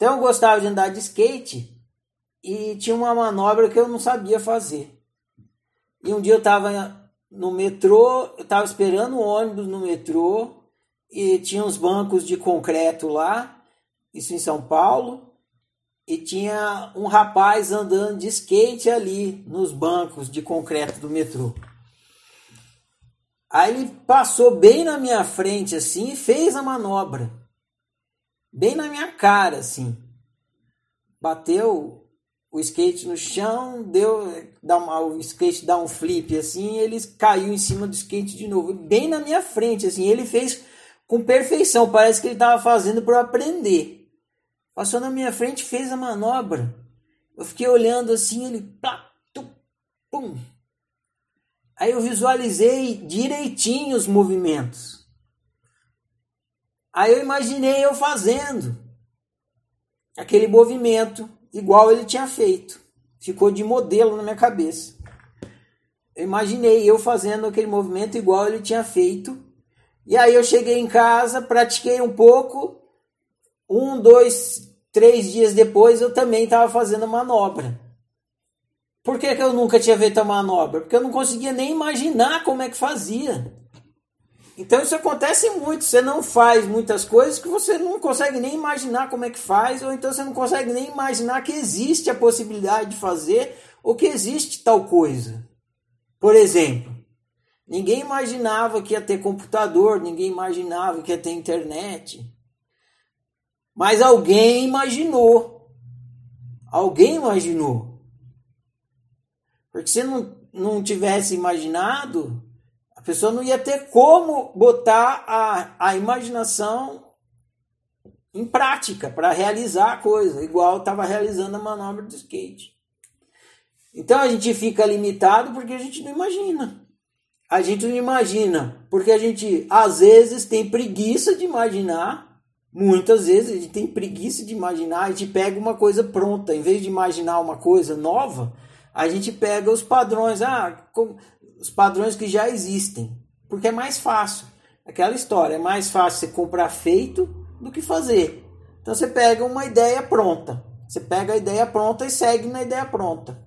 Então eu gostava de andar de skate e tinha uma manobra que eu não sabia fazer. E um dia eu estava no metrô, eu estava esperando o ônibus no metrô e tinha uns bancos de concreto lá, isso em São Paulo, e tinha um rapaz andando de skate ali nos bancos de concreto do metrô. Aí ele passou bem na minha frente assim e fez a manobra. Bem na minha cara assim. Bateu o skate no chão, deu dá uma, o skate dá um flip assim, ele caiu em cima do skate de novo, bem na minha frente assim. Ele fez com perfeição, parece que ele estava fazendo para aprender. Passou na minha frente, fez a manobra. Eu fiquei olhando assim, ele plá, tum, pum, Aí eu visualizei direitinho os movimentos. Aí eu imaginei eu fazendo aquele movimento igual ele tinha feito. Ficou de modelo na minha cabeça. Eu imaginei eu fazendo aquele movimento igual ele tinha feito. E aí eu cheguei em casa, pratiquei um pouco. Um, dois, três dias depois eu também estava fazendo a manobra. Por que, que eu nunca tinha feito a manobra? Porque eu não conseguia nem imaginar como é que fazia. Então isso acontece muito. Você não faz muitas coisas que você não consegue nem imaginar como é que faz, ou então você não consegue nem imaginar que existe a possibilidade de fazer ou que existe tal coisa. Por exemplo, ninguém imaginava que ia ter computador, ninguém imaginava que ia ter internet. Mas alguém imaginou. Alguém imaginou. Porque se não, não tivesse imaginado, a pessoa não ia ter como botar a, a imaginação em prática para realizar a coisa, igual estava realizando a manobra do skate. Então a gente fica limitado porque a gente não imagina. A gente não imagina porque a gente às vezes tem preguiça de imaginar. Muitas vezes a gente tem preguiça de imaginar, a gente pega uma coisa pronta, em vez de imaginar uma coisa nova, a gente pega os padrões, ah, os padrões que já existem, porque é mais fácil. Aquela história, é mais fácil você comprar feito do que fazer. Então você pega uma ideia pronta. Você pega a ideia pronta e segue na ideia pronta.